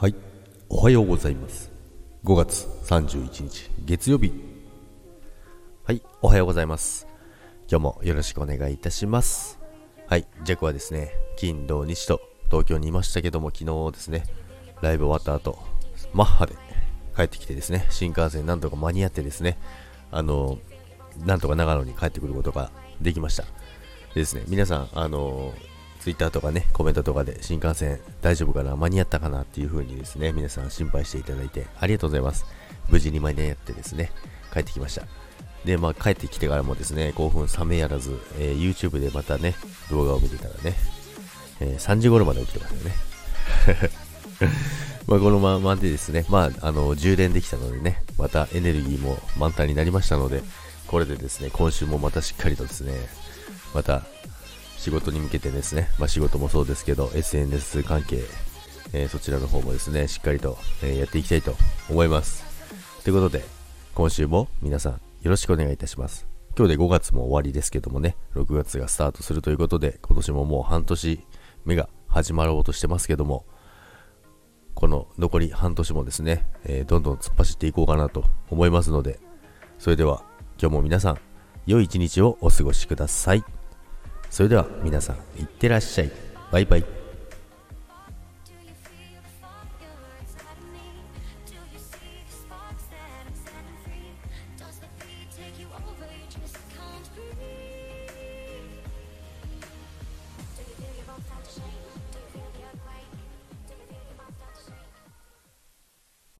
はい、おはようございます。5月31日月曜日。はい、おはようございます。今日もよろしくお願いいたします。はい、ジャックはですね、金土日と東京にいましたけども、昨日ですね、ライブ終わった後、マッハで帰ってきてですね、新幹線なんとか間に合ってですね、あの、なんとか長野に帰ってくることができました。でですね、皆さん、あの、ツイッターとかね、コメントとかで新幹線大丈夫かな間に合ったかなっていう風にですね、皆さん心配していただいてありがとうございます。無事に間に合ってですね、帰ってきました。で、まあ帰ってきてからもですね、興奮冷めやらず、えー YouTube でまたね、動画を見てたらね、えー3時頃まで起きてましたよね。まあこのままでですね、まああの、充電できたのでね、またエネルギーも満タンになりましたので、これでですね、今週もまたしっかりとですね、また仕事に向けてですね、まあ、仕事もそうですけど、SNS 関係、えーそちらの方もですね、しっかりと、えーやっていきたいと思います。ということで、今週も皆さんよろしくお願いいたします。今日で5月も終わりですけどもね、6月がスタートするということで、今年ももう半年目が始まろうとしてますけども、この残り半年もですね、えーどんどん突っ走っていこうかなと思いますので、それでは今日も皆さん、良い一日をお過ごしください。それでは皆さん、いってらっしゃい。バイバイ。